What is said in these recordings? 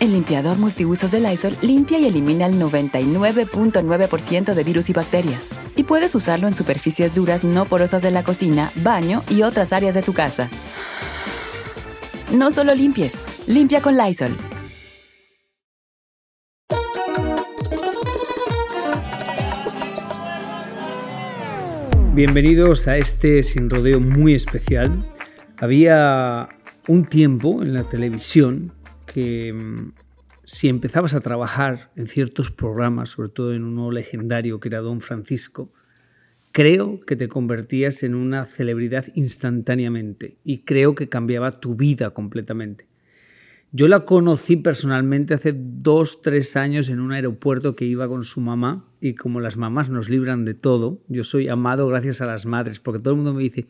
El limpiador multiusos de Lysol limpia y elimina el 99.9% de virus y bacterias. Y puedes usarlo en superficies duras no porosas de la cocina, baño y otras áreas de tu casa. No solo limpies, limpia con Lysol. Bienvenidos a este sin rodeo muy especial. Había un tiempo en la televisión que mm, si empezabas a trabajar en ciertos programas, sobre todo en uno legendario que era Don Francisco, creo que te convertías en una celebridad instantáneamente y creo que cambiaba tu vida completamente. Yo la conocí personalmente hace dos, tres años en un aeropuerto que iba con su mamá y como las mamás nos libran de todo, yo soy amado gracias a las madres, porque todo el mundo me dice,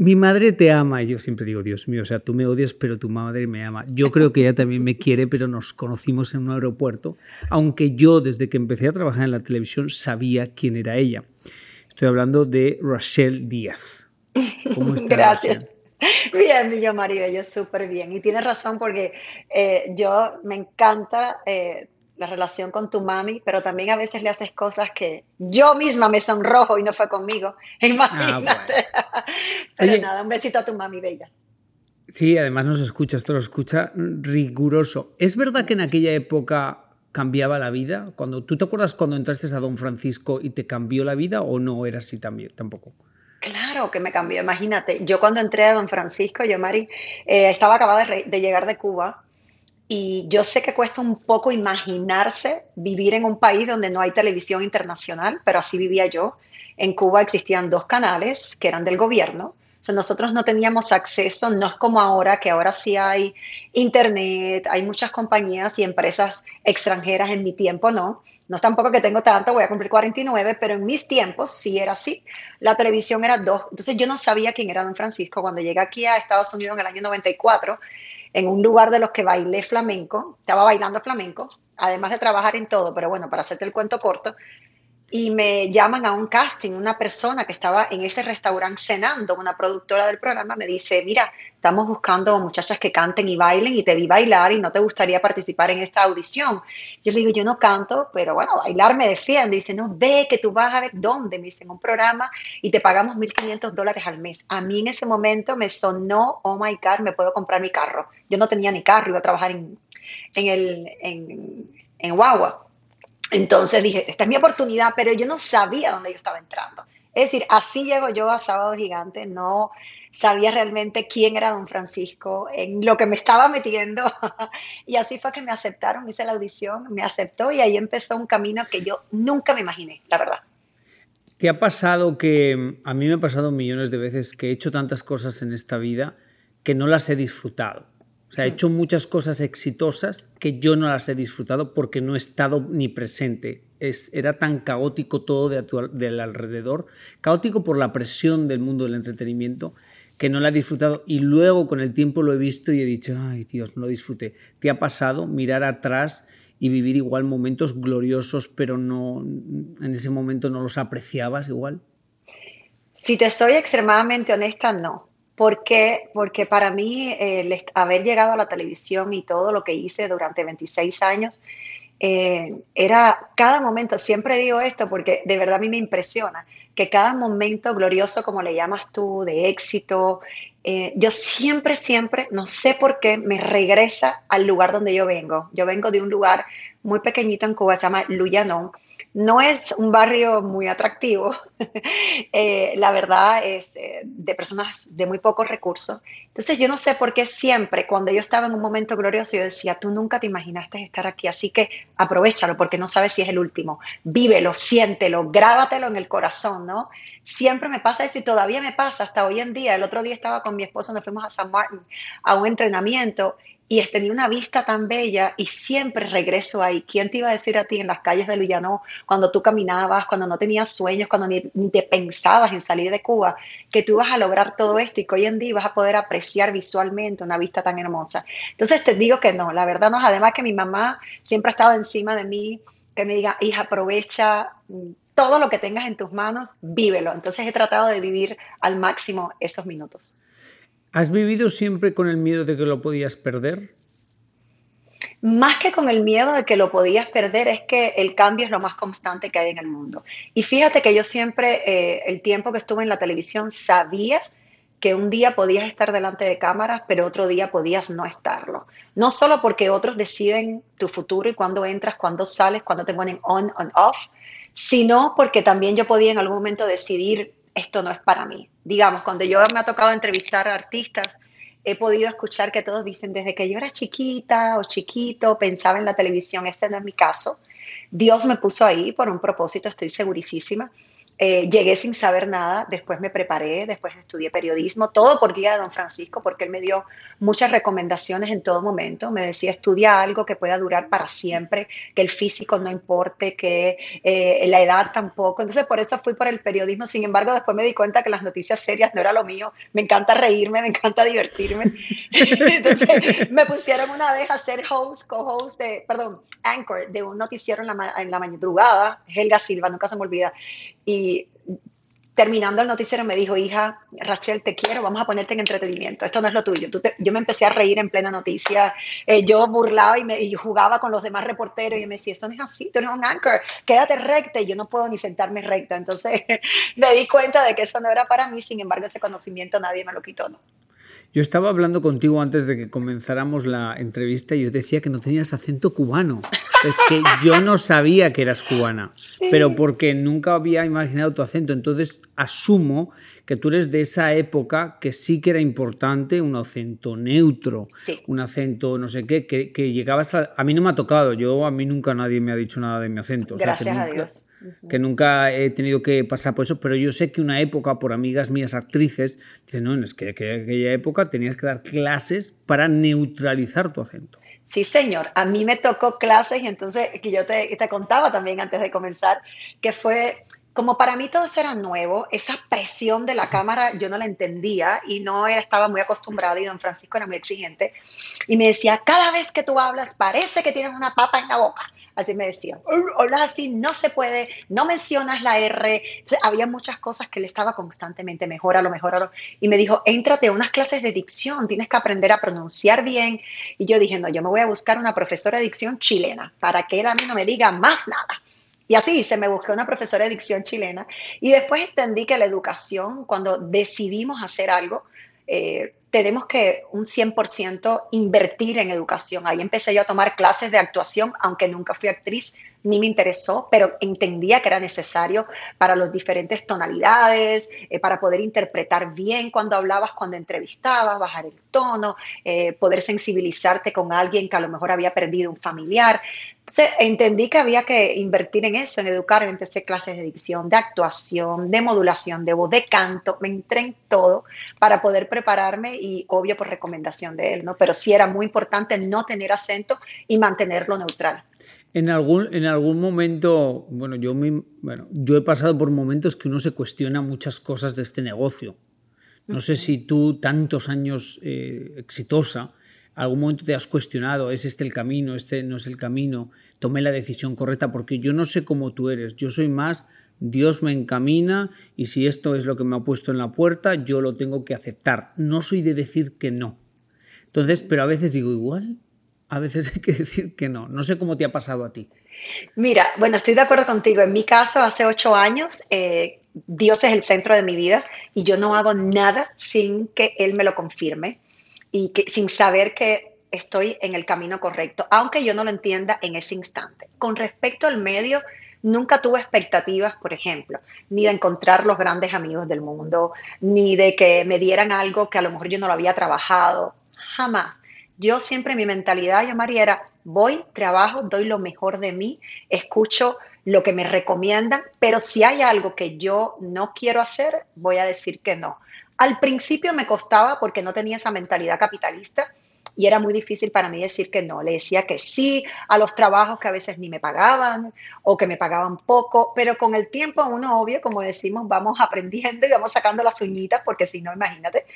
mi madre te ama. Y yo siempre digo, Dios mío, o sea, tú me odias, pero tu madre me ama. Yo creo que ella también me quiere, pero nos conocimos en un aeropuerto, aunque yo desde que empecé a trabajar en la televisión sabía quién era ella. Estoy hablando de Rachel Díaz. ¿Cómo estás? Gracias. Bien, mi yo Maribel, súper bien. Y tienes razón porque eh, yo me encanta eh, la relación con tu mami, pero también a veces le haces cosas que yo misma me sonrojo y no fue conmigo. Imagínate. Ah, pero nada, un besito a tu mami bella. Sí, además nos escucha, esto lo escucha riguroso. ¿Es verdad que en aquella época cambiaba la vida? Cuando, ¿Tú te acuerdas cuando entraste a Don Francisco y te cambió la vida o no era así también tampoco? Claro que me cambió, imagínate. Yo cuando entré a Don Francisco, yo, Mari, eh, estaba acabada de llegar de Cuba y yo sé que cuesta un poco imaginarse vivir en un país donde no hay televisión internacional, pero así vivía yo. En Cuba existían dos canales que eran del gobierno. O nosotros no teníamos acceso, no es como ahora, que ahora sí hay internet, hay muchas compañías y empresas extranjeras. En mi tiempo no. No es tampoco que tengo tanto, voy a cumplir 49, pero en mis tiempos sí era así. La televisión era dos. Entonces yo no sabía quién era Don Francisco. Cuando llegué aquí a Estados Unidos en el año 94, en un lugar de los que bailé flamenco, estaba bailando flamenco, además de trabajar en todo, pero bueno, para hacerte el cuento corto, y me llaman a un casting, una persona que estaba en ese restaurante cenando, una productora del programa, me dice, mira, estamos buscando muchachas que canten y bailen y te vi bailar y no te gustaría participar en esta audición. Yo le digo, yo no canto, pero bueno, bailar me defiende. Dice, no, ve que tú vas a ver dónde, me dice, en un programa y te pagamos 1.500 dólares al mes. A mí en ese momento me sonó, oh my God, me puedo comprar mi carro. Yo no tenía ni carro, iba a trabajar en, en, el, en, en Guagua. Entonces dije, esta es mi oportunidad, pero yo no sabía dónde yo estaba entrando. Es decir, así llego yo a Sábado Gigante, no sabía realmente quién era don Francisco, en lo que me estaba metiendo. y así fue que me aceptaron, hice la audición, me aceptó y ahí empezó un camino que yo nunca me imaginé, la verdad. ¿Te ha pasado que, a mí me ha pasado millones de veces que he hecho tantas cosas en esta vida que no las he disfrutado? O sea, he hecho muchas cosas exitosas que yo no las he disfrutado porque no he estado ni presente. Es, era tan caótico todo de del alrededor, caótico por la presión del mundo del entretenimiento, que no la he disfrutado. Y luego con el tiempo lo he visto y he dicho, ay Dios, no lo disfruté. ¿Te ha pasado mirar atrás y vivir igual momentos gloriosos, pero no en ese momento no los apreciabas igual? Si te soy extremadamente honesta, no ¿Por qué? Porque para mí el haber llegado a la televisión y todo lo que hice durante 26 años, eh, era cada momento, siempre digo esto porque de verdad a mí me impresiona, que cada momento glorioso, como le llamas tú, de éxito, eh, yo siempre, siempre, no sé por qué, me regresa al lugar donde yo vengo. Yo vengo de un lugar muy pequeñito en Cuba, se llama Luyanón, No es un barrio muy atractivo, eh, la verdad es eh, de personas de muy pocos recursos. Entonces yo no sé por qué siempre cuando yo estaba en un momento glorioso yo decía, tú nunca te imaginaste estar aquí, así que aprovechalo porque no sabes si es el último. Vívelo, siéntelo, grábatelo en el corazón, ¿no? Siempre me pasa eso y todavía me pasa hasta hoy en día. El otro día estaba con mi esposo, nos fuimos a San Martín a un entrenamiento y tenía una vista tan bella y siempre regreso ahí. ¿Quién te iba a decir a ti en las calles de Lujano, cuando tú caminabas, cuando no tenías sueños, cuando ni, te pensabas en salir de Cuba, que tú ibas a lograr todo esto y que hoy en día vas a poder apreciar visualmente una vista tan hermosa? Entonces te digo que no, la verdad no. Además que mi mamá siempre ha estado encima de mí, que me diga, hija, aprovecha todo lo que tengas en tus manos, vívelo. Entonces he tratado de vivir al máximo esos minutos. ¿Has vivido siempre con el miedo de que lo podías perder? Más que con el miedo de que lo podías perder, es que el cambio es lo más constante que hay en el mundo. Y fíjate que yo siempre, eh, el tiempo que estuve en la televisión, sabía que un día podías estar delante de cámaras, pero otro día podías no estarlo. No solo porque otros deciden tu futuro y cuándo entras, cuándo sales, cuándo te ponen on, on, off, sino porque también yo podía en algún momento decidir esto no es para mí. Digamos, cuando yo me ha tocado entrevistar a artistas, he podido escuchar que todos dicen, desde que yo era chiquita o chiquito, pensaba en la televisión, ese no es mi caso. Dios me puso ahí por un propósito, estoy segurísima. Eh, llegué sin saber nada, después me preparé, después estudié periodismo, todo por guía de don Francisco, porque él me dio muchas recomendaciones en todo momento. Me decía, estudia algo que pueda durar para siempre, que el físico no importe, que eh, la edad tampoco. Entonces, por eso fui por el periodismo. Sin embargo, después me di cuenta que las noticias serias no era lo mío. Me encanta reírme, me encanta divertirme. Entonces, me pusieron una vez a ser host, co-host de, perdón, anchor de un noticiero en la, en la madrugada, Helga Silva, nunca se me olvida. Y terminando el noticiero me dijo, hija, Rachel, te quiero, vamos a ponerte en entretenimiento, esto no es lo tuyo. yo me empecé a reír en plena noticia, eh, yo burlaba y, me, jugaba con los demás reporteros y me decía, eso no es así, tú eres un anchor, quédate recta y yo no puedo ni sentarme recta. Entonces me di cuenta de que eso no era para mí, sin embargo ese conocimiento nadie me lo quitó. ¿no? Yo estaba hablando contigo antes de que comenzáramos la entrevista y yo decía que no tenías acento cubano. Es que yo no sabía que eras cubana, pero porque nunca había imaginado tu acento. Entonces asumo que tú eres de esa época que sí que era importante un acento neutro, un acento no sé qué, que, que llegabas a... A mí no me ha tocado, yo a mí nunca nadie me ha dicho nada de mi acento. Gracias a Dios que nunca he tenido que pasar por eso, pero yo sé que una época, por amigas mías actrices, dicen, no, es que, que aquella época tenías que dar clases para neutralizar tu acento. Sí, señor. A mí me tocó clases y entonces, que yo te, te contaba también antes de comenzar, que fue como para mí todo eso era nuevo, esa presión de la cámara yo no la entendía y no estaba muy acostumbrada y don Francisco era muy exigente y me decía, cada vez que tú hablas parece que tienes una papa en la boca. Así me decía, hablas así, no se puede, no mencionas la R. había muchas cosas que él estaba constantemente, mejora, lo mejor. Y me dijo, éntrate a unas clases de dicción, tienes que aprender a pronunciar bien. Y yo dije, no, yo me voy a buscar una profesora de dicción chilena para que él a mí no me diga más nada. Y así se me busqué una profesora de dicción chilena. Y después entendí que la educación, cuando decidimos hacer algo, eh, tenemos que un 100% invertir en educación. Ahí empecé yo a tomar clases de actuación, aunque nunca fui actriz, ni me interesó, pero entendía que era necesario para las diferentes tonalidades, eh, para poder interpretar bien cuando hablabas, cuando entrevistabas, bajar el tono, eh, poder sensibilizarte con alguien que a lo mejor había perdido un familiar. Entonces, entendí que había que invertir en eso, en educar. Empecé clases de dicción, de actuación, de modulación de voz, de canto. Me entré en todo para poder prepararme y, obvio, por recomendación de él, ¿no? Pero sí era muy importante no tener acento y mantenerlo neutral. En algún, en algún momento, bueno yo, bueno, yo he pasado por momentos que uno se cuestiona muchas cosas de este negocio. No sé si tú, tantos años eh, exitosa, algún momento te has cuestionado, ¿es este el camino? ¿Este no es el camino? Tomé la decisión correcta porque yo no sé cómo tú eres. Yo soy más, Dios me encamina y si esto es lo que me ha puesto en la puerta, yo lo tengo que aceptar. No soy de decir que no. Entonces, pero a veces digo igual, a veces hay que decir que no. No sé cómo te ha pasado a ti. Mira, bueno, estoy de acuerdo contigo. En mi caso, hace ocho años, eh, Dios es el centro de mi vida y yo no hago nada sin que Él me lo confirme y que, sin saber que estoy en el camino correcto, aunque yo no lo entienda en ese instante. Con respecto al medio, nunca tuve expectativas, por ejemplo, ni de encontrar los grandes amigos del mundo, ni de que me dieran algo que a lo mejor yo no lo había trabajado, jamás. Yo siempre mi mentalidad, yo María, era voy, trabajo, doy lo mejor de mí, escucho lo que me recomiendan, pero si hay algo que yo no quiero hacer, voy a decir que no. Al principio me costaba porque no tenía esa mentalidad capitalista y era muy difícil para mí decir que no. Le decía que sí a los trabajos que a veces ni me pagaban o que me pagaban poco, pero con el tiempo uno, obvio, como decimos, vamos aprendiendo y vamos sacando las uñitas, porque si no, imagínate.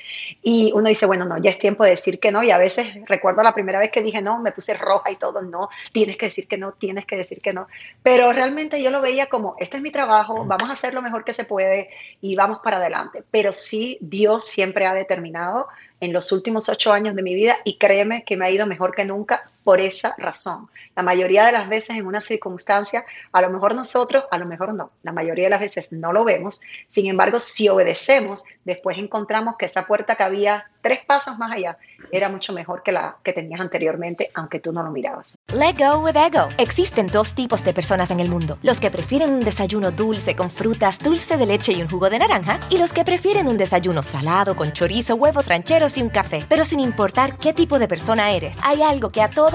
Y uno dice, bueno, no, ya es tiempo de decir que no. Y a veces recuerdo la primera vez que dije no, me puse roja y todo, no, tienes que decir que no, tienes que decir que no. Pero realmente yo lo veía como, este es mi trabajo, vamos a hacer lo mejor que se puede y vamos para adelante. Pero sí, Dios siempre ha determinado en los últimos ocho años de mi vida y créeme que me ha ido mejor que nunca por esa razón. La mayoría de las veces en una circunstancia, a lo mejor nosotros, a lo mejor no, la mayoría de las veces no lo vemos, sin embargo, si obedecemos, después encontramos que esa puerta que había tres pasos más allá era mucho mejor que la que tenías anteriormente, aunque tú no lo mirabas. Let go with ego. Existen dos tipos de personas en el mundo: los que prefieren un desayuno dulce con frutas, dulce de leche y un jugo de naranja, y los que prefieren un desayuno salado con chorizo, huevos rancheros y un café. Pero sin importar qué tipo de persona eres, hay algo que a todos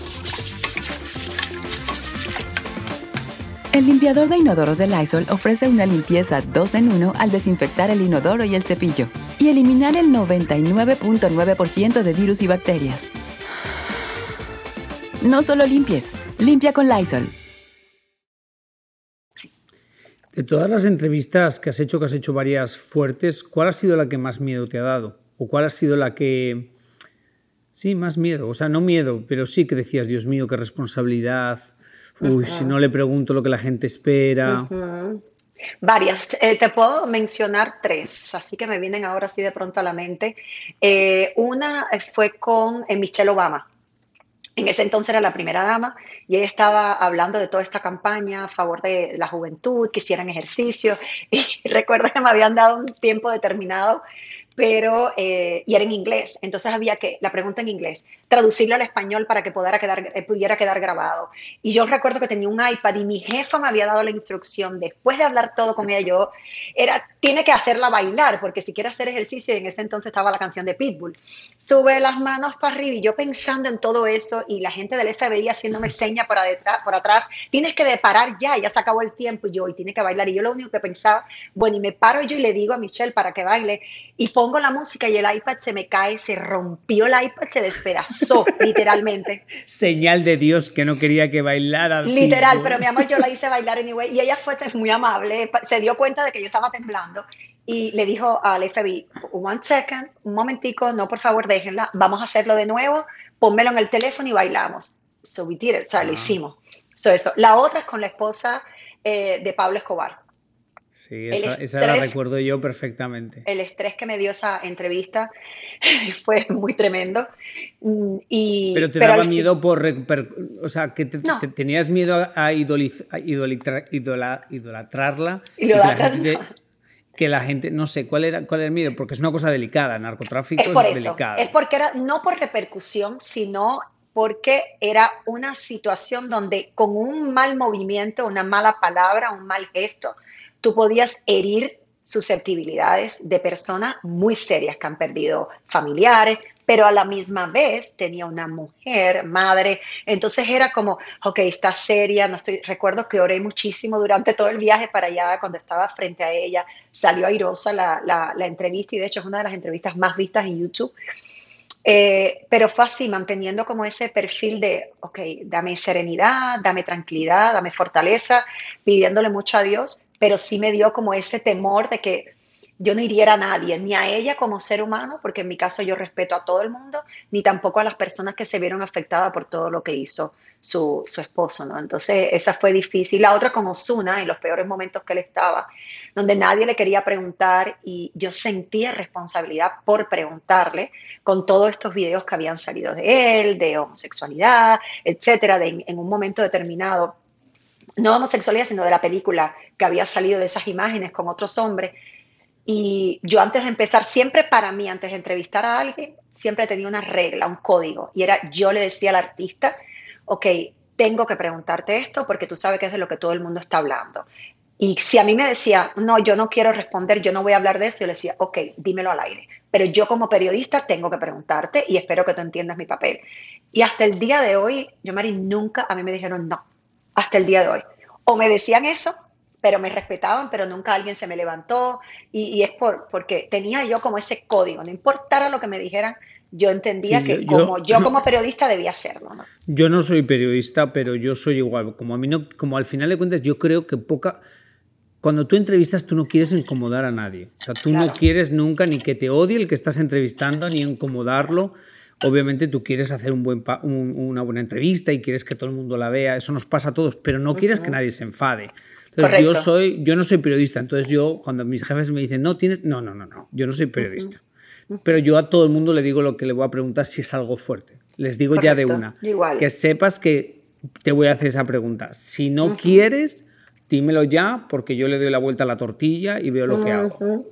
El limpiador de inodoros de Lysol ofrece una limpieza 2 en 1 al desinfectar el inodoro y el cepillo y eliminar el 99.9% de virus y bacterias. No solo limpies, limpia con Lysol. De todas las entrevistas que has hecho, que has hecho varias fuertes, ¿cuál ha sido la que más miedo te ha dado? ¿O cuál ha sido la que... Sí, más miedo. O sea, no miedo, pero sí que decías, Dios mío, qué responsabilidad Uy, si no le pregunto lo que la gente espera. Varias. Eh, te puedo mencionar tres, así que me vienen ahora así de pronto a la mente. Eh, una fue con eh, Michelle Obama. En ese entonces era la primera dama y ella estaba hablando de toda esta campaña a favor de la juventud, que hicieran ejercicio. Y recuerdo que me habían dado un tiempo determinado pero, eh, y era en inglés, entonces había que, la pregunta en inglés, traducirlo al español para que pudiera quedar, eh, pudiera quedar grabado. Y yo recuerdo que tenía un iPad y mi jefa me había dado la instrucción, después de hablar todo con ella, yo, era, tiene que hacerla bailar, porque si quiere hacer ejercicio, en ese entonces estaba la canción de Pitbull, sube las manos para arriba y yo pensando en todo eso y la gente del FBI haciéndome seña por, detrás, por atrás, tienes que parar ya, ya se acabó el tiempo y yo, y tiene que bailar. Y yo lo único que pensaba, bueno, y me paro yo y le digo a Michelle para que baile y pongo la música y el iPad se me cae, se rompió el iPad, se despedazó, literalmente. Señal de Dios que no quería que bailara. Literal, pero mi amor, yo la hice bailar anyway y ella fue muy amable, se dio cuenta de que yo estaba temblando y le dijo al FBI, one second, un momentico, no, por favor, déjenla, vamos a hacerlo de nuevo, pónmelo en el teléfono y bailamos. So we did it, o sea, lo hicimos. So eso. La otra es con la esposa eh, de Pablo Escobar. Sí, esa, la recuerdo yo perfectamente. El estrés que me dio esa entrevista fue muy tremendo. Mm, y, pero te daba miedo por, O sea, que tenías miedo a, idolatrarla. Y que, la gente, no sé, ¿cuál era, ¿cuál era el miedo? Porque es una cosa delicada, narcotráfico es, por es eso, Es porque era no por repercusión, sino porque era una situación donde con un mal movimiento, una mala palabra, un mal gesto, tú podías herir susceptibilidades de personas muy serias que han perdido familiares, pero a la misma vez tenía una mujer, madre, entonces era como, ok, está seria, no estoy, recuerdo que oré muchísimo durante todo el viaje para allá, cuando estaba frente a ella, salió airosa la, entrevista y de hecho es una de las entrevistas más vistas en YouTube. Eh, pero fue así, manteniendo como ese perfil de, ok, dame serenidad, dame tranquilidad, dame fortaleza, pidiéndole mucho a Dios, pero sí me dio como ese temor de que yo no hiriera a nadie, ni a ella como ser humano, porque en mi caso yo respeto a todo el mundo, ni tampoco a las personas que se vieron afectadas por todo lo que hizo su, su, esposo, ¿no? Entonces, esa fue difícil. La otra con Osuna, en los peores momentos que él estaba, donde nadie le quería preguntar y yo sentía responsabilidad por preguntarle con todos estos videos que habían salido de él, de homosexualidad, etcétera, en un momento determinado no homosexualidad, sino de la película que había salido de esas imágenes con otros hombres. Y yo antes de empezar, siempre para mí, antes de entrevistar a alguien, siempre tenía una regla, un código. Y era, yo le decía al artista, ok, tengo que preguntarte esto porque tú sabes que es de lo que todo el mundo está hablando. Y si a mí me decía, no, yo no quiero responder, yo no voy a hablar de eso, yo le decía, ok, dímelo al aire. Pero yo como periodista tengo que preguntarte y espero que tú entiendas mi papel. Y hasta el día de hoy, yo, Mari, nunca a mí me dijeron no, hasta el día de hoy. O me decían eso, pero me respetaban, pero nunca alguien se me levantó. Y, es por, porque tenía yo como ese código, no importara lo que me dijeran, yo entendía que como yo, como periodista debía hacerlo. Yo no soy periodista, pero yo soy igual. Como a mí no, como al final de cuentas, yo creo que poca. Cuando tú entrevistas, tú no quieres incomodar a nadie. O sea, tú no quieres nunca ni que te odie el que estás entrevistando, ni incomodarlo obviamente tú quieres hacer un buen una buena entrevista y quieres que todo el mundo la vea, eso nos pasa a todos, pero no quieres que nadie se enfade. Entonces, yo soy, yo no soy periodista, entonces yo cuando mis jefes me dicen, "No tienes", no, no, no, no, yo no soy periodista. Pero yo a todo el mundo le digo lo que le voy a preguntar si es algo fuerte. Les digo ya de una, que sepas que te voy a hacer esa pregunta. Si no quieres, dímelo ya porque yo le doy la vuelta a la tortilla y veo lo que hago.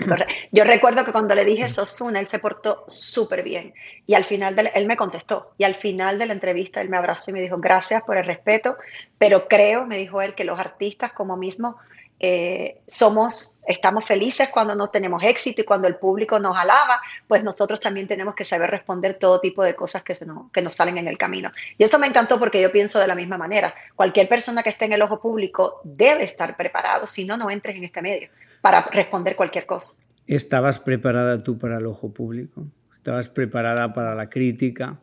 Yo recuerdo que cuando le dije Sosuna, él se portó súper bien. Y al final, él me contestó. Y al final de la entrevista él me abrazó y me dijo gracias por el respeto, pero creo, me dijo él, que los artistas como mismo eh, somos, estamos felices cuando no tenemos éxito y cuando el público nos alaba, pues nosotros también tenemos que saber responder todo tipo de cosas que, se nos, que nos salen en el camino. Y eso me encantó porque yo pienso de la misma manera. Cualquier persona que esté en el ojo público debe estar preparado, si no, no entres en este medio para responder cualquier cosa. ¿Estabas preparada tú para el ojo público? ¿Estabas preparada para la crítica?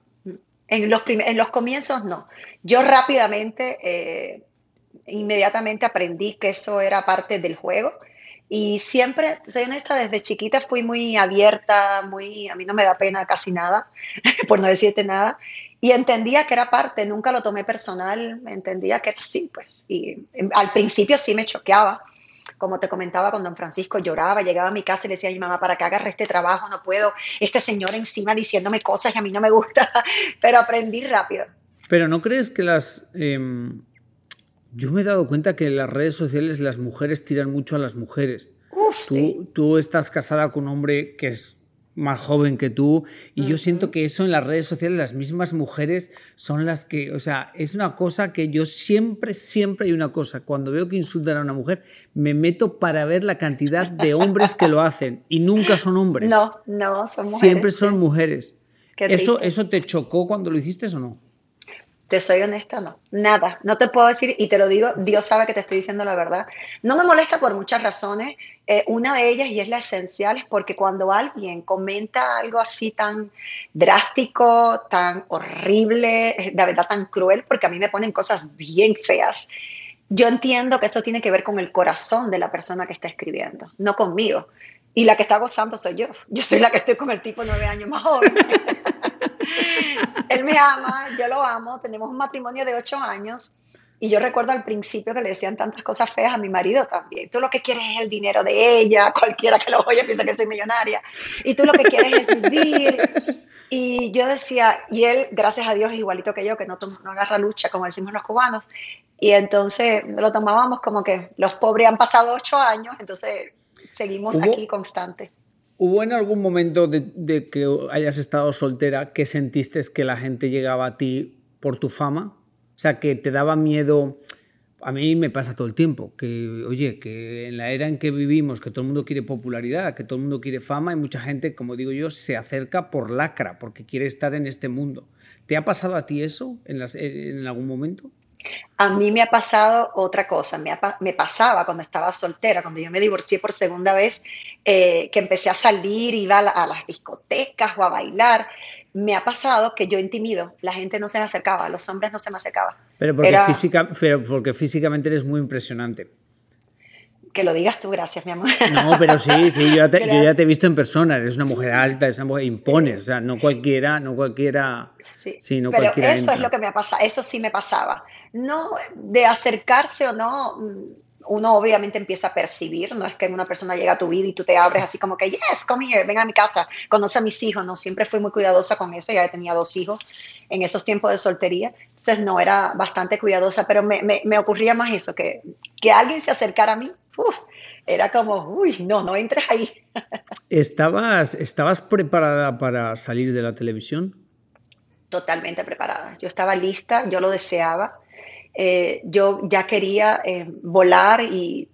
En los, en los comienzos no. Yo rápidamente... Eh, inmediatamente aprendí que eso era parte del juego. Y siempre, soy honesta, desde chiquita fui muy abierta, muy, a mí no me da pena casi nada, por no decirte nada. Y entendía que era parte, nunca lo tomé personal, entendía que era así, pues. Y em, al principio sí me choqueaba. Como te comentaba, con don Francisco lloraba, llegaba a mi casa y le decía a mi mamá, para que agarre este trabajo, no puedo, este señor encima diciéndome cosas que a mí no me gusta, pero aprendí rápido. Pero ¿no crees que las... Em, yo me he dado cuenta que en las redes sociales las mujeres tiran mucho a las mujeres. tú, tú, estás casada con un hombre que es más joven que tú y yo siento que eso en las redes sociales las mismas mujeres son las que, o sea, es una cosa que yo siempre, siempre hay una cosa, cuando veo que insultan a una mujer, me meto para ver la cantidad de hombres que lo hacen y nunca son hombres. No, no, son mujeres. Siempre son mujeres. ¿Eso, ¿Eso te chocó cuando lo hiciste o no? Te soy honesta, no. Nada. No te puedo decir, y te lo digo, Dios sabe que te estoy diciendo la verdad. No me molesta por muchas razones. Eh, una de ellas, y es la esencial, es porque cuando alguien comenta algo así tan drástico, tan horrible, de verdad tan cruel, porque a mí me ponen cosas bien feas, yo entiendo que eso tiene que ver con el corazón de la persona que está escribiendo, no conmigo. Y la que está gozando soy yo. Yo soy la que estoy con el tipo nueve años más joven. Él me ama, yo lo amo, tenemos un matrimonio de ocho años. Y yo recuerdo al principio que le decían tantas cosas feas a mi marido también. Tú lo que quieres es el dinero de ella, cualquiera que lo oye piensa que soy millonaria. Y tú lo que quieres es vivir. Y yo decía, y él, gracias a Dios, es igualito que yo, que no, no agarra lucha, como decimos los cubanos. Y entonces lo tomábamos como que los pobres han pasado ocho años, entonces seguimos aquí constante. ¿Hubo en algún momento de, que hayas estado soltera que sentiste que la gente llegaba a ti por tu fama? O sea, que te daba miedo. A mí me pasa todo el tiempo, que, oye, que en la era en que vivimos, que todo el mundo quiere popularidad, que todo el mundo quiere fama, y mucha gente, como digo yo, se acerca por lacra, porque quiere estar en este mundo. ¿Te ha pasado a ti eso en, en algún momento? A mí me ha pasado otra cosa, me, me, pasaba cuando estaba soltera, cuando yo me divorcié por segunda vez, eh, que empecé a salir, iba a, las discotecas o a bailar, me ha pasado que yo intimido, la gente no se me acercaba, los hombres no se me acercaban. Pero porque, física, pero porque físicamente eres muy impresionante. Que lo digas tú, gracias, mi amor. No, pero sí, sí, yo ya te, yo ya te he visto en persona, eres una mujer alta, eres una mujer, impones, o sea, no cualquiera, no cualquiera, Sí, sí no pero cualquiera eso es entra. lo que me ha pasado, eso sí me pasaba. No de acercarse o no, uno obviamente empieza a percibir, no es que una persona llega a tu vida y tú te abres así como que, yes, come here, ven a mi casa, conoce a mis hijos, no, siempre fui muy cuidadosa con eso, ya tenía dos hijos en esos tiempos de soltería, entonces no, era bastante cuidadosa, pero me, me, me ocurría más eso, que, que alguien se acercara a mí, uf, era como, uy, no, no entres ahí. ¿Estabas, ¿Estabas preparada para salir de la televisión? Totalmente preparada. Yo estaba lista, yo lo deseaba. Eh, yo ya quería eh, volar y,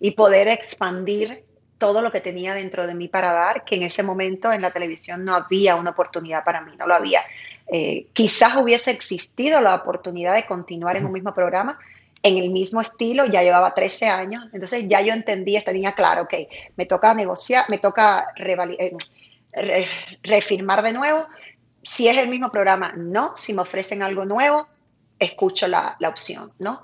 y, poder expandir todo lo que tenía dentro de mí para dar, que en ese momento en la televisión no había una oportunidad para mí, no lo había. Eh, quizás hubiese existido la oportunidad de continuar en un mismo programa, en el mismo estilo, ya llevaba 13 años, entonces ya yo entendía, tenía claro, ok, me toca negociar, me toca eh, re, refirmar de nuevo, si es el mismo programa, no, si me ofrecen algo nuevo, escucho la, la, opción, ¿no?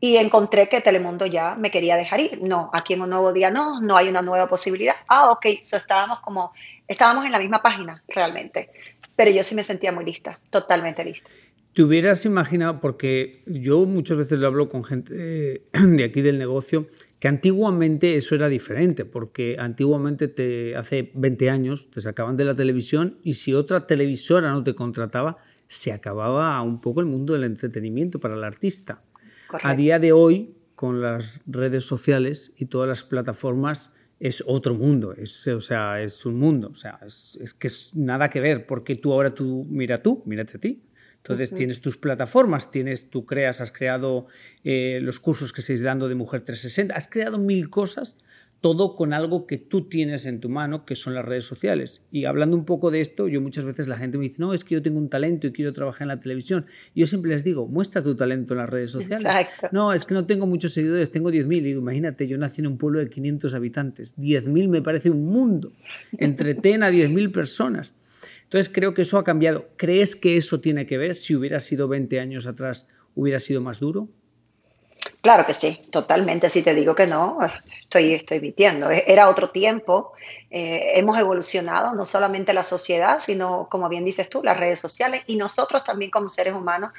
Y encontré que Telemundo ya me quería dejar ir. No, aquí en un nuevo día no, no hay una nueva posibilidad. Ah, ok, so estábamos como, estábamos en la misma página realmente. Pero yo sí me sentía muy lista, totalmente lista. ¿Te hubieras imaginado, porque yo muchas veces lo hablo con gente de aquí del negocio, que antiguamente eso era diferente, porque antiguamente te, hace 20 años te sacaban de la televisión y si otra televisora no te contrataba, se acababa un poco el mundo del entretenimiento para el artista. Correcto. A día de hoy, con las redes sociales y todas las plataformas, es otro mundo, es, o sea, es un mundo, o sea, es, es que es nada que ver, porque tú ahora tú, mira tú, mírate a ti. Entonces uh -huh. tienes tus plataformas, tienes, tú creas, has creado eh, los cursos que estáis dando de Mujer 360, has creado mil cosas, todo con algo que tú tienes en tu mano, que son las redes sociales. Y hablando un poco de esto, yo muchas veces la gente me dice, no, es que yo tengo un talento y quiero trabajar en la televisión. Y yo siempre les digo, muestra tu talento en las redes sociales. Exacto. No, es que no tengo muchos seguidores, tengo 10.000. Y digo, imagínate, yo nací en un pueblo de 500 habitantes. 10.000 me parece un mundo. Entretén a 10.000 personas. Entonces creo que eso ha cambiado. ¿Crees que eso tiene que ver? Si hubiera sido 20 años atrás, ¿hubiera sido más duro? Claro que sí, totalmente. Si te digo que no, estoy, estoy mintiendo. Era otro tiempo. Eh, hemos evolucionado, no solamente la sociedad, sino, como bien dices tú, las redes sociales y nosotros también como seres humanos.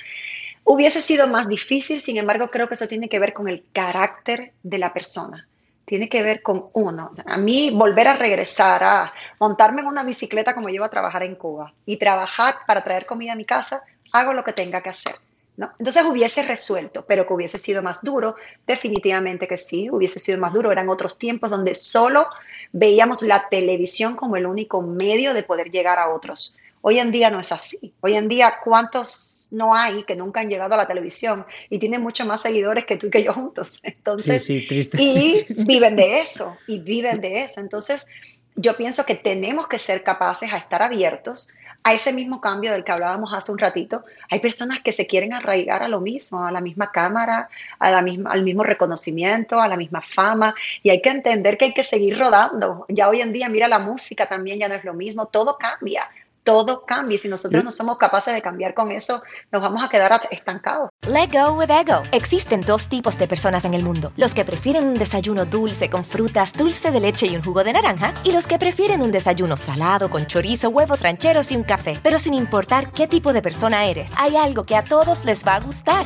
Hubiese sido más difícil, sin embargo, creo que eso tiene que ver con el carácter de la persona. Tiene que ver con uno. A mí, volver a regresar a montarme en una bicicleta como yo a trabajar en Cuba y trabajar para traer comida a mi casa, hago lo que tenga que hacer. ¿No? Entonces hubiese resuelto, pero que hubiese sido más duro, definitivamente que sí, hubiese sido más duro. Eran otros tiempos donde solo veíamos la televisión como el único medio de poder llegar a otros. Hoy en día no es así. Hoy en día, ¿cuántos no hay que nunca han llegado a la televisión y tienen mucho más seguidores que tú y que yo juntos? Entonces, sí, sí, triste. y Sí, viven de eso, y viven de eso. Entonces, yo pienso que tenemos que ser capaces a estar abiertos a ese mismo cambio del que hablábamos hace un ratito. Hay personas que se quieren arraigar a lo mismo, a la misma cámara, a la misma, al mismo reconocimiento, a la misma fama, y hay que entender que hay que seguir rodando. Ya hoy en día, mira, la música también ya no es lo mismo, todo cambia. Todo cambia y si nosotros no somos capaces de cambiar con eso, nos vamos a quedar estancados. Let go with ego. Existen dos tipos de personas en el mundo: los que prefieren un desayuno dulce con frutas, dulce de leche y un jugo de naranja, y los que prefieren un desayuno salado con chorizo, huevos rancheros y un café. Pero sin importar qué tipo de persona eres, hay algo que a todos les va a gustar.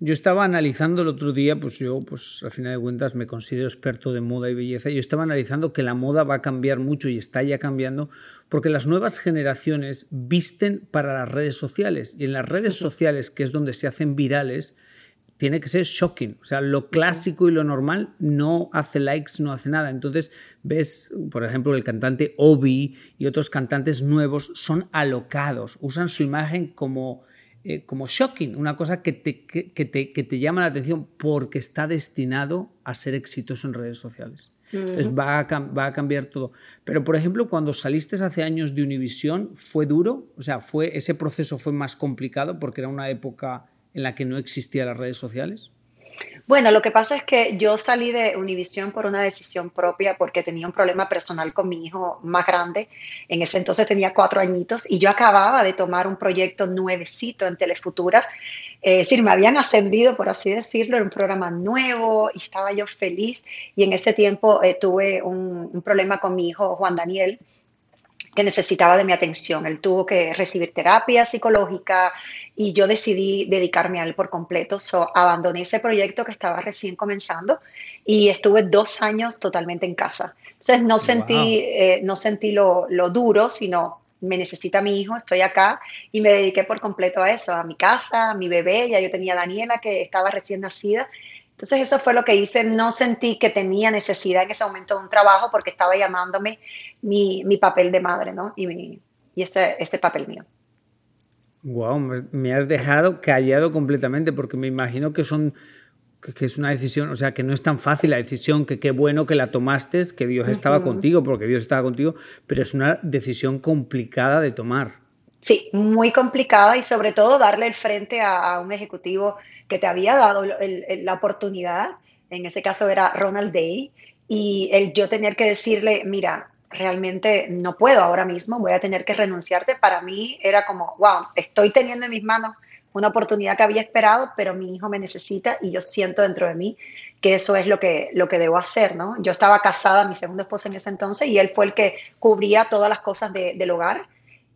Yo estaba analizando el otro día, pues yo, pues al final de cuentas me considero experto de moda y belleza. Yo estaba analizando que la moda va a cambiar mucho y está ya cambiando porque las nuevas generaciones visten para las redes sociales y en las redes sociales, que es donde se hacen virales, tiene que ser shocking. O sea, lo clásico y lo normal no hace likes, no hace nada. Entonces, ves, por ejemplo, el cantante Obi y otros cantantes nuevos son alocados, usan su imagen como, eh, como shocking, una cosa que te, que, te, que te llama la atención porque está destinado a ser exitoso en redes sociales. Entonces va a, va a, cambiar todo. Pero, por ejemplo, cuando saliste hace años de Univision, ¿fue duro? O sea, fue, ¿ese proceso fue más complicado porque era una época en la que no existían las redes sociales? Bueno, lo que pasa es que yo salí de Univision por una decisión propia porque tenía un problema personal con mi hijo más grande. En ese entonces tenía cuatro añitos y yo acababa de tomar un proyecto nuevecito en Telefutura. Eh, es decir, me habían ascendido, por así decirlo, en un programa nuevo y estaba yo feliz. Y en ese tiempo eh, tuve un, un problema con mi hijo Juan Daniel, que necesitaba de mi atención. Él tuvo que recibir terapia psicológica y yo decidí dedicarme a él por completo. So, abandoné ese proyecto que estaba recién comenzando y estuve dos años totalmente en casa. Entonces no sentí, eh, no sentí lo, lo, duro, sino me necesita mi hijo, estoy acá y me dediqué por completo a eso, a mi casa, a mi bebé. Ya yo tenía a Daniela que estaba recién nacida. Entonces eso fue lo que hice. No sentí que tenía necesidad en ese momento de un trabajo porque estaba llamándome mi, mi papel de madre, ¿no? Y, mi, y ese, ese papel mío. Wow, me has dejado callado completamente porque me imagino que son que es una decisión, o sea, que no es tan fácil la decisión, que qué bueno que la tomaste, que Dios estaba contigo, porque Dios estaba contigo, pero es una decisión complicada de tomar. Sí, muy complicada y sobre todo darle el frente a, un ejecutivo que te había dado la oportunidad, en ese caso era Ronald Day, y el yo tener que decirle, mira, realmente no puedo ahora mismo, voy a tener que renunciarte. Para mí era como, wow, estoy teniendo en mis manos una oportunidad que había esperado, pero mi hijo me necesita y yo siento dentro de mí que eso es lo que, lo que debo hacer, ¿no? Yo estaba casada, mi segundo esposo en ese entonces, y él fue el que cubría todas las cosas del hogar.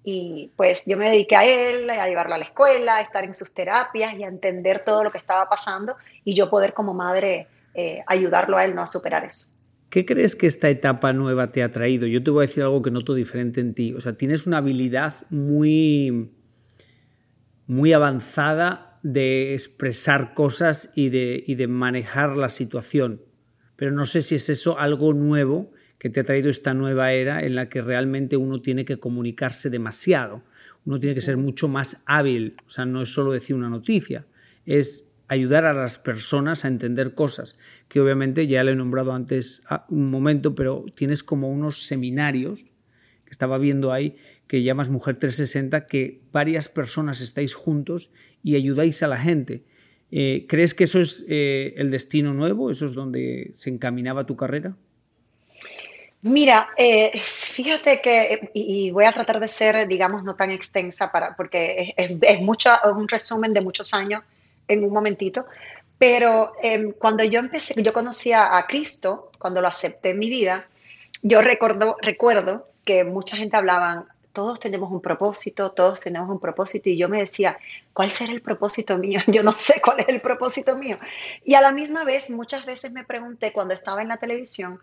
Y pues yo me dediqué a él, a llevarlo a la escuela, a estar en sus terapias y a entender todo lo que estaba pasando y yo poder como madre eh, ayudarlo a él ¿no? a superar eso. ¿Qué crees que esta etapa nueva te ha traído? Yo te voy a decir algo que noto diferente en ti. O sea, tienes una habilidad muy, muy avanzada de expresar cosas y de, y de manejar la situación. Pero no sé si es eso algo nuevo que te ha traído esta nueva era en la que realmente uno tiene que comunicarse demasiado. Uno tiene que ser mucho más hábil. O sea, no es solo decir una noticia, es ayudar a las personas a entender cosas, que obviamente ya lo he nombrado antes un momento, pero tienes como unos seminarios que estaba viendo ahí que llamas Mujer 360, que varias personas estáis juntos y ayudáis a la gente. Eh, ¿Crees que eso es eh, el destino nuevo? ¿Eso es donde se encaminaba tu carrera? Mira, eh, fíjate que, y voy a tratar de ser, digamos, no tan extensa, para, porque es, es, mucho, es un resumen de muchos años en un momentito, pero em, cuando yo empecé, yo conocía a Cristo, cuando lo acepté en mi vida, yo recuerdo, recuerdo que mucha gente hablaban, todos tenemos un propósito, todos tenemos un propósito, y yo me decía, ¿cuál será el propósito mío? Yo no sé cuál es el propósito mío. Y a la misma vez, muchas veces me pregunté cuando estaba en la televisión,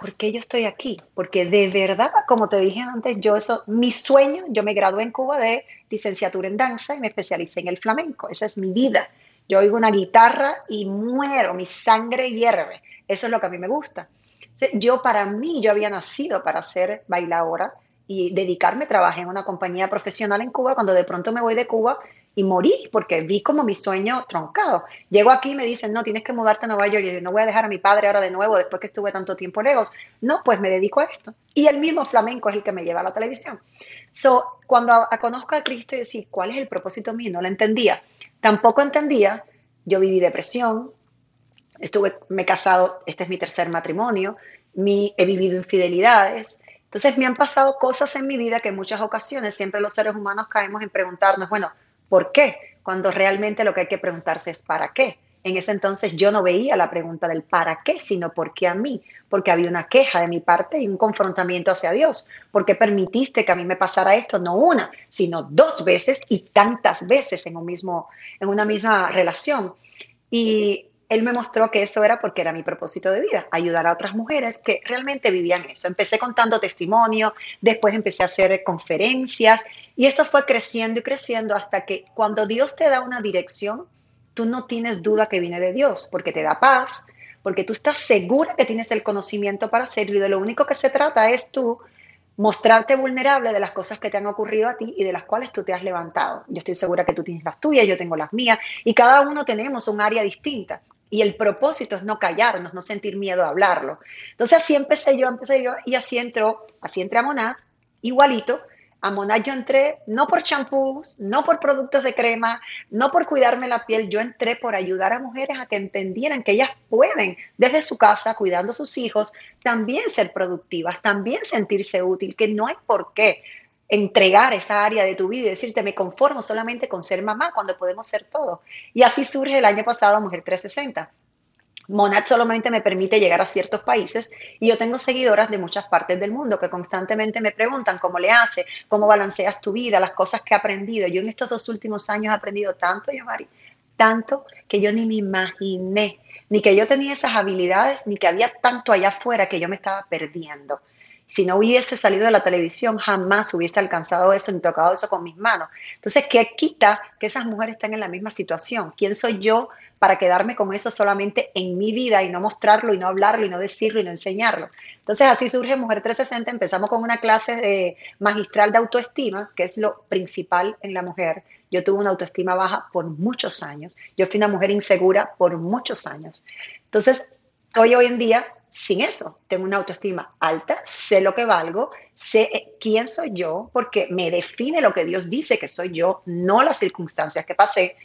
¿por qué yo estoy aquí? Porque de verdad, como te dije antes, yo eso, mi sueño, yo me gradué en Cuba de licenciatura en danza y me especialicé en el flamenco, esa es mi vida. Yo oigo una guitarra y muero, mi sangre hierve, eso es lo que a mí me gusta. Yo para mí, yo había nacido para ser bailadora y dedicarme, trabajé en una compañía profesional en Cuba, cuando de pronto me voy de Cuba y morí porque vi como mi sueño troncado. Llego aquí y me dicen, no, tienes que mudarte a Nueva York. Y yo, no voy a dejar a mi padre ahora de nuevo después que estuve tanto tiempo lejos. No, pues me dedico a esto. Y el mismo flamenco es el que me lleva a la televisión. So, cuando a, conozco a Cristo y decir, ¿cuál es el propósito mío? No lo entendía. Tampoco entendía, yo viví depresión, estuve, me he casado, este es mi tercer matrimonio, mi, he vivido infidelidades. Entonces me han pasado cosas en mi vida que en muchas ocasiones siempre los seres humanos caemos en preguntarnos, bueno, ¿Por qué? Cuando realmente lo que hay que preguntarse es ¿para qué? En ese entonces yo no veía la pregunta del para qué, sino por qué a mí, porque había una queja de mi parte y un confrontamiento hacia Dios. ¿Por qué permitiste que a mí me pasara esto? No una, sino dos veces y tantas veces en, un mismo, en una misma relación. Y él me mostró que eso era porque era mi propósito de vida, ayudar a otras mujeres que realmente vivían eso. Empecé contando testimonio, después empecé a hacer conferencias y esto fue creciendo y creciendo hasta que cuando Dios te da una dirección, tú no tienes duda que viene de Dios, porque te da paz, porque tú estás segura que tienes el conocimiento para hacerlo y de lo único que se trata es tú mostrarte vulnerable de las cosas que te han ocurrido a ti y de las cuales tú te has levantado. Yo estoy segura que tú tienes las tuyas, yo tengo las mías y cada uno tenemos un área distinta. Y el propósito es no callarnos, no sentir miedo a hablarlo. Entonces así empecé yo, empecé yo y así entró, así entré a Monat, igualito, a Monat yo entré no por champús, no por productos de crema, no por cuidarme la piel, yo entré por ayudar a mujeres a que entendieran que ellas pueden desde su casa, cuidando a sus hijos, también ser productivas, también sentirse útil, que no hay por qué entregar esa área de tu vida y decirte me conformo solamente con ser mamá cuando podemos ser todo. Y así surge el año pasado Mujer 360 Monat solamente me permite llegar a ciertos países y yo tengo seguidoras de muchas partes del mundo que constantemente me preguntan cómo le hace, cómo balanceas tu vida, las cosas que he aprendido. Yo en estos dos últimos años he aprendido tanto, Yomari, tanto que yo ni me imaginé, ni que yo tenía esas habilidades, ni que había tanto allá afuera que yo me estaba perdiendo. Si no hubiese salido de la televisión, jamás hubiese alcanzado eso ni tocado eso con mis manos. Entonces, ¿qué quita que esas mujeres estén en la misma situación? ¿Quién soy yo para quedarme con eso solamente en mi vida y no mostrarlo y no hablarlo y no decirlo y no enseñarlo? Entonces, así surge Mujer 360. Empezamos con una clase de magistral de autoestima, que es lo principal en la mujer. Yo tuve una autoestima baja por muchos años. Yo fui una mujer insegura por muchos años. Entonces, estoy hoy en día sin eso. Tengo una autoestima alta, sé lo que valgo, sé quién soy yo, porque me define lo que Dios dice que soy yo, no las circunstancias que pasé.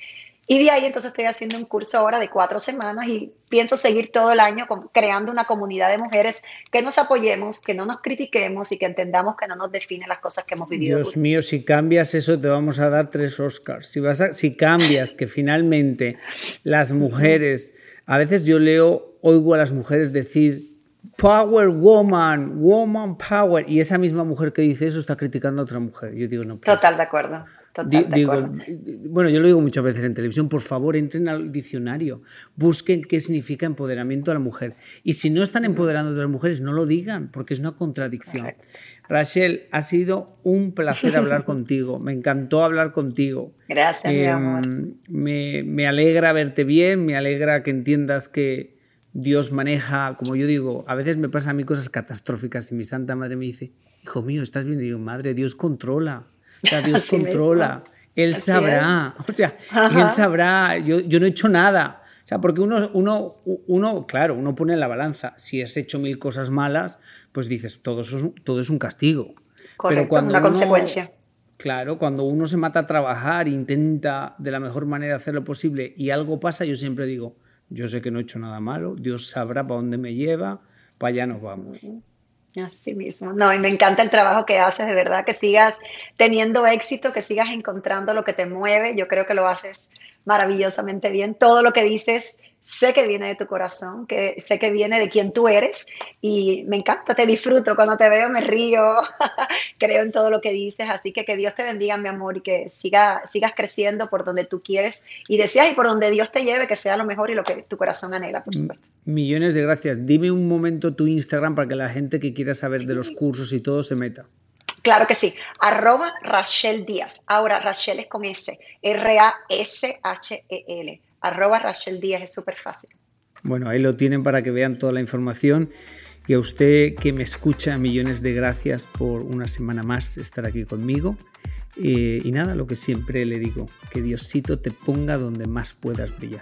Y de ahí entonces estoy haciendo un curso ahora de cuatro semanas y pienso seguir todo el año creando una comunidad de mujeres que nos apoyemos, que no nos critiquemos y que entendamos que no nos define las cosas que hemos vivido. Dios mío, si cambias eso te vamos a dar tres Oscars. Si, vas si cambias que finalmente las mujeres, a veces yo leo oigo a las mujeres decir Power Woman, Woman Power, y esa misma mujer que dice eso está criticando a otra mujer. Yo digo, no. Total de acuerdo. Total acuerdo. Bueno, yo lo digo muchas veces en televisión, por favor, entren al diccionario, busquen qué significa empoderamiento a la mujer. Y si no están empoderando a las mujeres, no lo digan, porque es una contradicción. Rachel, ha sido un placer hablar contigo. Me encantó hablar contigo. Gracias, mi amor. Em, me, me alegra verte bien, me alegra que entiendas que Dios maneja, como yo digo, a veces me pasan a mí cosas catastróficas y mi santa madre me dice, hijo mío, ¿estás bien? Y digo, madre, Dios controla. O sea, Dios controla. Él sabrá. O sea, Él sabrá. Yo, yo, no he hecho nada. O sea, porque uno, uno, uno, claro, uno pone en la balanza. Si has hecho mil cosas malas, pues dices, todo, eso es, todo es un castigo. Pero cuando una consecuencia. Claro, cuando uno se mata a trabajar intenta de la mejor manera hacer lo posible y algo pasa, yo siempre digo, yo sé que no he hecho nada malo, Dios sabrá para dónde me lleva, para allá nos vamos. Así mismo. No, y me encanta el trabajo que haces, de verdad, que sigas teniendo éxito, que sigas encontrando lo que te mueve. Yo creo que lo haces maravillosamente bien. Todo lo que dices sé que viene de tu corazón, que sé que viene de quien tú eres y me encanta, te disfruto, cuando te veo me río, creo en todo lo que dices, así que que Dios te bendiga mi amor y que siga, sigas creciendo por donde tú quieres y deseas y por donde Dios te lleve, que sea lo mejor y lo que tu corazón anhela, por supuesto. Millones de gracias. Dime un momento tu Instagram para que la gente que quiera saber de los cursos y todo se meta. Claro que sí. Arroba Rachel Díaz. Ahora, Rachel es con S. R-A-S-H-E-L arroba Rachel Díaz, es súper fácil. Bueno, ahí lo tienen para que vean toda la información. Y a usted que me escucha, millones de gracias por una semana más estar aquí conmigo. Eh, y nada, lo que siempre le digo, que Diosito te ponga donde más puedas brillar.